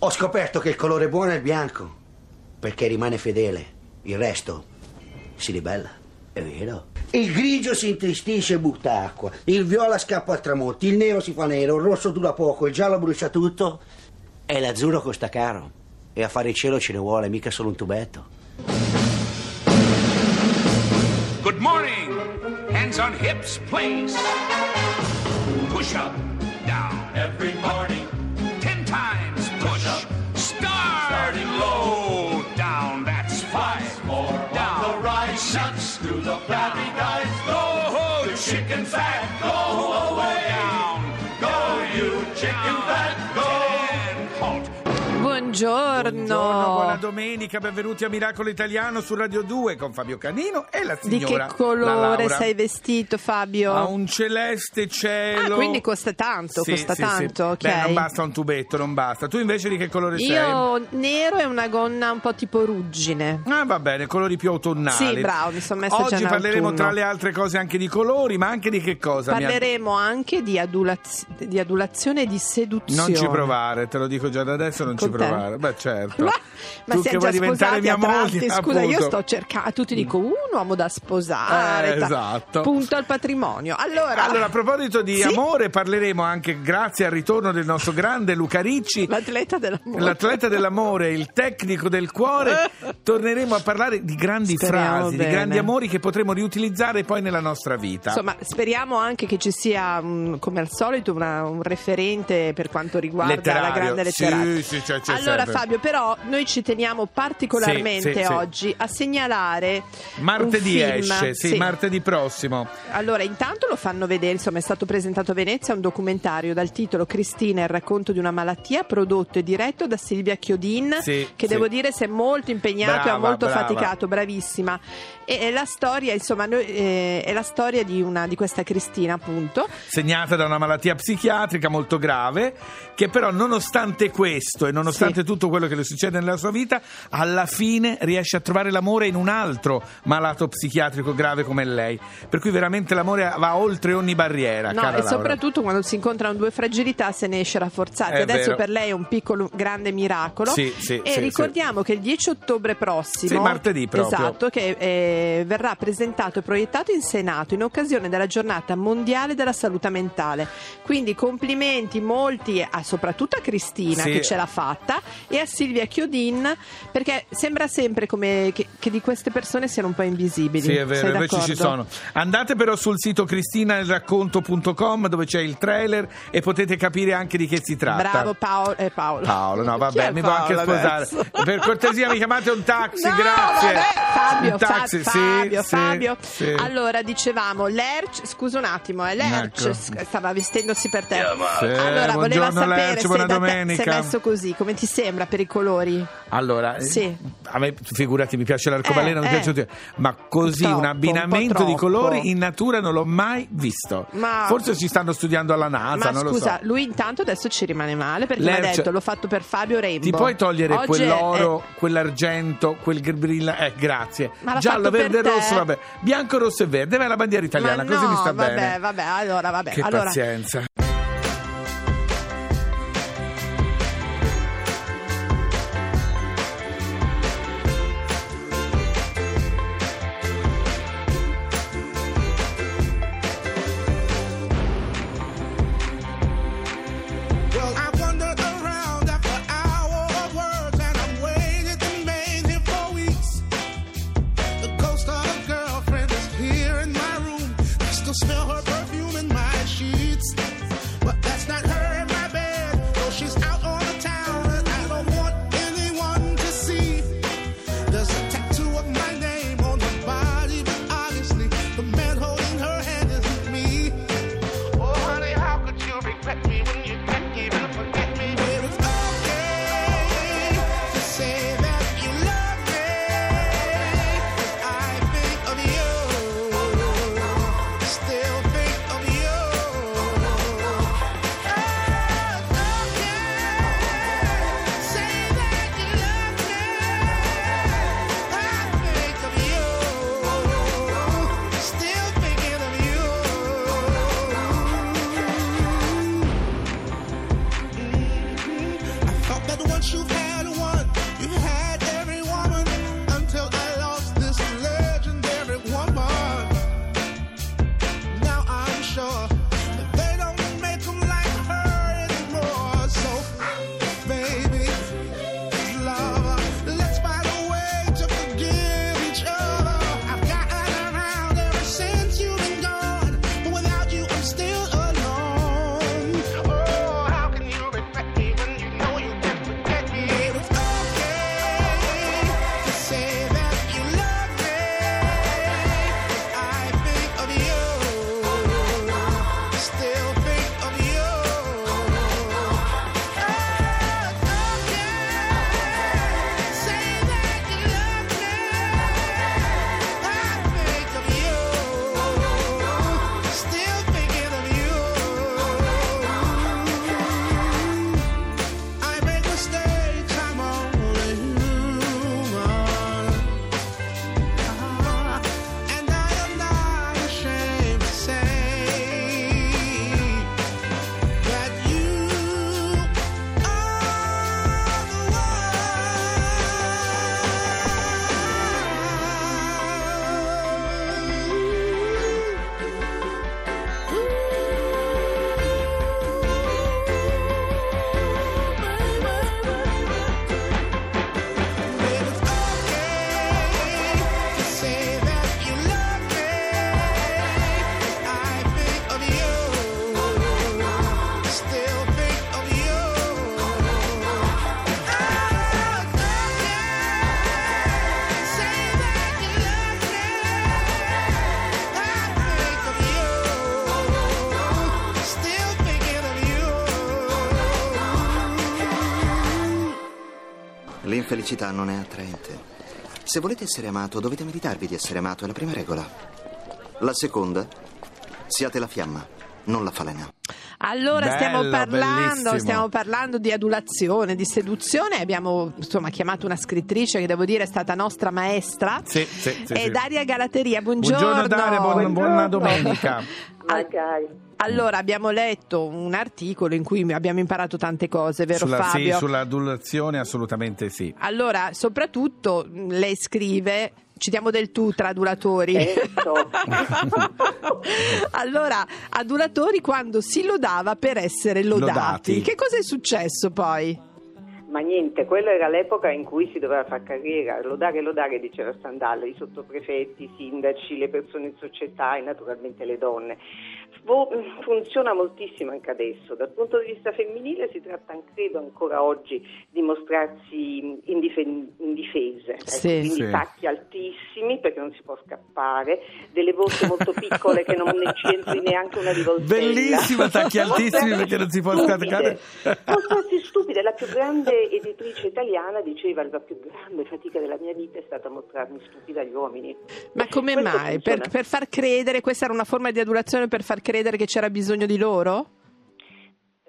Ho scoperto che il colore buono è il bianco, perché rimane fedele. Il resto si ribella. È vero. Il grigio si intristisce e butta acqua. Il viola scappa al tramonto. Il nero si fa nero. Il rosso dura poco. Il giallo brucia tutto. E l'azzurro costa caro. E a fare il cielo ce ne vuole, mica solo un tubetto. Good morning. Hands on hips, please. Push up, down. Every Buongiorno. Buona domenica, benvenuti a Miracolo Italiano su Radio 2 con Fabio Canino e la Di signora che la colore Laura. sei vestito, Fabio? Ha un celeste cielo. Ah, quindi costa tanto, Sì, costa sì, tanto, sì. ok. Beh, non basta un tubetto, non basta. Tu invece di che colore sei? Io nero e una gonna un po' tipo ruggine. Ah, va bene, colori più autunnali. Sì, bravo, mi son messa già Oggi parleremo autunno. tra le altre cose anche di colori, ma anche di che cosa? Parleremo anche di, adulaz- di adulazione e di seduzione. Non ci provare, te lo dico già da adesso, non ci Contento? provare. Beh, certo. Ma, ma tu che già vuoi diventare mia moglie, Scusa, io appunto. sto cercando. Tutti dico un uomo da sposare. Eh, esatto. Punto al patrimonio. Allora, Allora, a proposito di Sì? amore, parleremo anche, grazie al ritorno del nostro grande Luca Ricci, l'atleta dell'amore. l'atleta dell'amore, il tecnico del cuore. Torneremo a parlare di grandi Speriamo frasi, bene. di grandi amori che potremo riutilizzare poi nella nostra vita. Insomma, speriamo anche che ci sia, mm, come al solito, una- un referente per quanto riguarda Letterario. la grande Sì, letteratura. sì, c'è- c'è allora, sempre. Fabio, però, noi ci teniamo particolarmente Sì, sì, sì. oggi a segnalare martedì esce, sì, martedì prossimo. Allora, intanto lo fanno vedere, insomma, è stato presentato a Venezia un documentario dal titolo Cristina, il racconto di una malattia, prodotto e diretto da Silvia Chiodin, Sì, che sì. devo dire si è molto impegnato e ha molto brava. faticato, bravissima. E, e la storia, insomma, noi- eh, è la storia di, una, di questa Cristina, appunto. segnata da una malattia psichiatrica molto grave, che però nonostante questo e nonostante Sì. tutto quello che le succede nella sua vita, alla fine riesce a trovare l'amore in un altro malato psichiatrico grave come lei. Per cui veramente l'amore va oltre ogni barriera. No, e soprattutto quando si incontrano due fragilità se ne esce rafforzati. È Adesso vero. per lei è un piccolo grande miracolo. Sì, sì, e sì, ricordiamo che il 10 ottobre prossimo, Sì, martedì proprio. esatto, che eh, verrà presentato e proiettato in Senato in occasione della giornata mondiale della salute mentale. Quindi complimenti molti a, soprattutto a Cristina che ce l'ha fatta e a Silvia Chiodin perché sembra sempre come che, che di queste persone siano un po' invisibili. Sì, è vero, invece ci sono. Andate però sul sito cristinalracconto.com dove c'è il trailer e potete capire anche di che si tratta. Bravo Paolo. Eh, Paolo. Paolo, no, vabbè, è mi può anche Paolo sposare. adesso? Per cortesia, mi chiamate un taxi, No, grazie. vabbè, Fabio, un Fa- taxi, sì, Fabio, sì, Fabio. sì. Allora, dicevamo, Lerch, scusa un attimo, eh, Lerch Ecco. stava vestendosi per te. Sì, allora, voleva sapere se da domenica. sei messo così, come ti sembra per i colori? Allora, eh, Sì. a me figurati, mi piace l'arcobaleno, Eh, mi piace eh. tutto, ma così Troppo, un un abbinamento po' di colori in natura non l'ho mai visto. Ma- Forse ci stanno studiando alla NASA, Ma non scusa, lo so. lui intanto adesso ci rimane male perché mi ha detto l'ho fatto per Fabio Rainbow. Ti puoi togliere Oggi quell'oro, è- quell'argento, quel brilla? Eh, grazie. Ma Giallo, verde e rosso, vabbè. Bianco, rosso e verde. Vai la bandiera Ma italiana, così no, mi sta vabbè, bene. vabbè, allora, vabbè. Che allora, pazienza. L'infelicità non è attraente. Se volete essere amato, dovete meritarvi di essere amato, è la prima regola. La seconda, siate la fiamma, non la falena. Allora stiamo Bello, parlando, bellissimo. stiamo parlando di adulazione, di seduzione. Abbiamo insomma chiamato una scrittrice che devo dire è stata nostra maestra. Sì, sì, sì, È sì. Daria Galateria. Buongiorno. Buongiorno Daria, buona, buona domenica. Magari. Allora, abbiamo letto un articolo in cui abbiamo imparato tante cose, vero Sulla, sì, Fabio? sull'adulazione assolutamente sì. Allora, soprattutto lei scrive, ci diamo del tu tra adulatori. Certo. allora, adulatori quando si lodava per essere lodati. Lodati. Che cosa è successo poi? Ma niente, quella era l'epoca in cui si doveva fare carriera, lodare, lodare, diceva Stendhal, i sottoprefetti, i sindaci, le persone in società e naturalmente le donne. Fu- funziona moltissimo anche adesso. Dal punto di vista femminile si tratta, credo, ancora oggi di mostrarsi indife- indifese, ecco, Sì. quindi Sì. tacchi altissimi perché non si può scappare, delle borse molto piccole che non ne ci entri neanche una rivoltella. Bellissimo, tacchi altissimi perché non si può scappare. Mostrarsi stupide, la più grande editrice italiana diceva la più grande fatica della mia vita è stata mostrarmi stupida agli uomini. Ma come Questo mai? Per, per far credere, questa era una forma di adulazione per far credere che c'era bisogno di loro?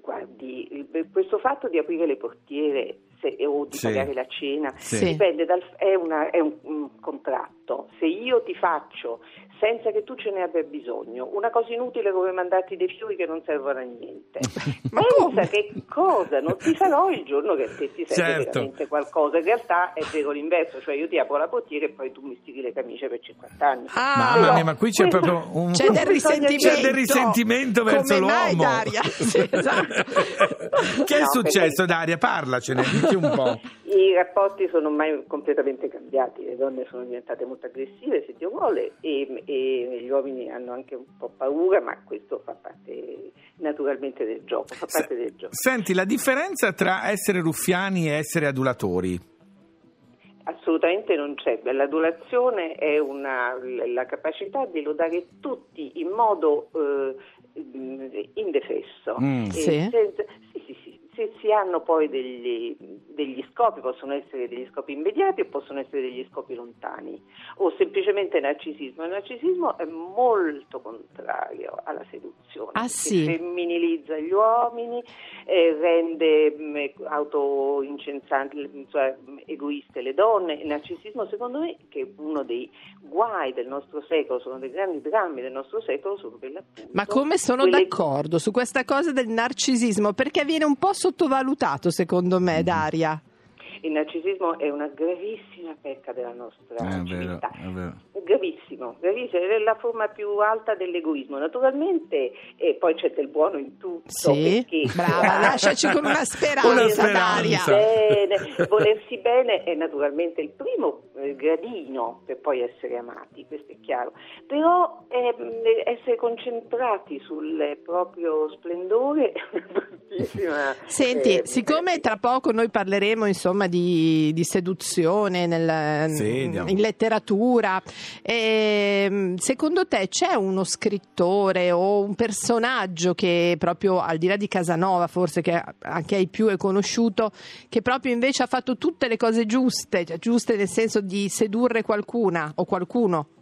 Guardi, il- questo fatto di aprire le portiere se- o di Sì. pagare la cena Sì. dipende dal, è, una- è un, un contratto. Se io ti faccio senza che tu ce ne abbia bisogno una cosa inutile come mandarti dei fiori che non servono a niente, Ma pensa come? che cosa non ti farò il giorno che te ti serve Certo. veramente qualcosa. In realtà è vero l'inverso, cioè io ti apro la portiera e poi tu mi stiri le camicie per 50 anni. Ah, Mamma mia, ma qui c'è proprio un... C'è del risentimento. C'è del risentimento verso Come mai, l'uomo. Daria? Sì, esatto. Che è No, successo, perché- Daria? Parlacene, dici un po'. I rapporti sono ormai completamente cambiati, le donne sono diventate molto aggressive se Dio vuole e, e gli uomini hanno anche un po' paura, ma questo fa parte naturalmente del gioco, fa parte del gioco. Senti, la differenza tra essere ruffiani e essere adulatori? Assolutamente non c'è, l'adulazione è una, la capacità di lodare tutti in modo eh, indefesso. Mm. E Sì. senza- sì, sì, sì. Se si hanno poi degli, degli scopi, possono essere degli scopi immediati o possono essere degli scopi lontani, o semplicemente narcisismo. Il narcisismo è molto contrario alla seduzione, Ah, sì? femminilizza gli uomini, eh, rende mh, autoincensanti, cioè egoiste le donne. Il narcisismo, secondo me, che è uno dei guai del nostro secolo, sono dei grandi drammi del nostro secolo, sono per l'appunto. Ma come sono quelle- d'accordo su questa cosa del narcisismo? Perché viene un po' sottovalutato, secondo me, Daria. Il narcisismo è una gravissima pecca della nostra È vero, civiltà. è vero. Gravissimo, gravissimo, è la forma più alta dell'egoismo. Naturalmente, e poi c'è del buono in tutto. Sì, perché- brava, lasciaci con una speranza, Una Daria. speranza. bene, volersi bene è naturalmente il primo gradino per poi essere amati, questo è chiaro, però ehm, essere concentrati sul proprio splendore Senti, eh, siccome tra poco noi parleremo insomma di, di seduzione nel- Sì, in letteratura, ehm, secondo te c'è uno scrittore o un personaggio che proprio al di là di Casanova, forse che anche ai più è conosciuto, che proprio invece ha fatto tutte le cose giuste, cioè giuste nel senso di sedurre qualcuna o qualcuno?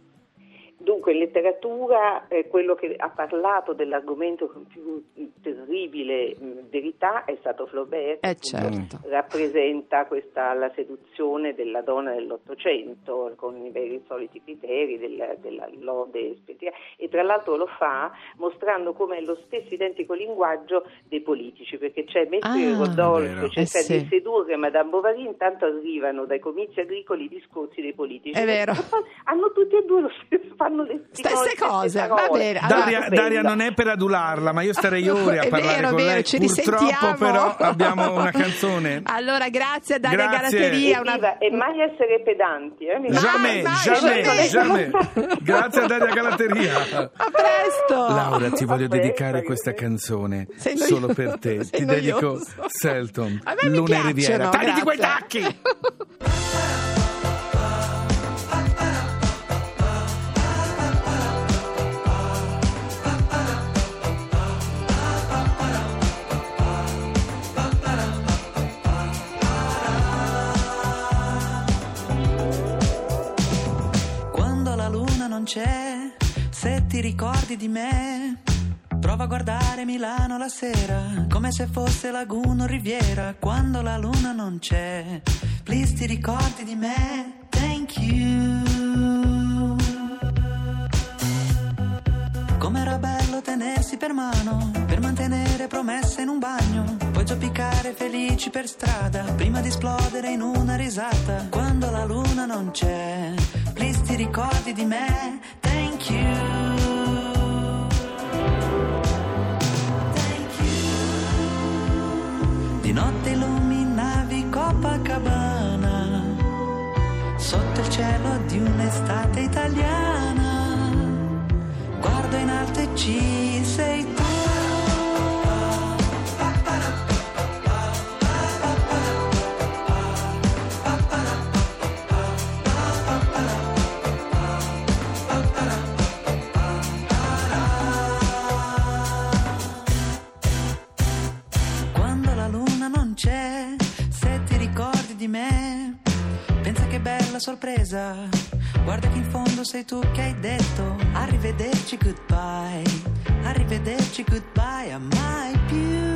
Dunque, in letteratura eh, quello che ha parlato dell'argomento con più terribile mh, verità è stato Flaubert, Eh che certo. rappresenta questa, la seduzione della donna dell'Ottocento con i veri soliti criteri della, della lode spettica e tra l'altro lo fa mostrando come è lo stesso identico linguaggio dei politici perché c'è mentre Ah, Rodolfo cerca Eh sì. di sedurre Madame Bovary intanto arrivano dai comizi agricoli i discorsi dei politici È vero. hanno tutti e due lo stesso fanno le Stesse cose, va bene. Allora, Daria, non è per adularla, ma io starei ore a È parlare vero, con vero, lei. ci Purtroppo, risentiamo. però, abbiamo una canzone. Allora, grazie a Daria Grazie. Galateria. Una... E mai essere pedanti eh, mi Mai, Jamais, mai, jamais, jamais. jamais. Grazie a Daria Galateria. A presto! Laura, ti voglio A presto, dedicare questa arrivederci. canzone Sei noioso. solo per te. Sei Ti dedico noioso. Selton, me mi Luna e Riviera. piacciono, Tagliti quei tacchi! C'è, se ti ricordi di me, prova a guardare Milano la sera, come se fosse laguna o riviera. Quando la luna non c'è, please ti ricordi di me, thank you. Com'era bello tenersi per mano, per mantenere promesse in un bagno, poi zoppicare felici per strada, prima di esplodere in una risata. Quando la luna non c'è, ricordi di me, thank you. Di notte illuminavi Copacabana, sotto il cielo di un'estate italiana. Guardo in alto e ci sei tu. Sei tu che hai detto arrivederci goodbye, arrivederci goodbye a mai più.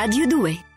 Radio 2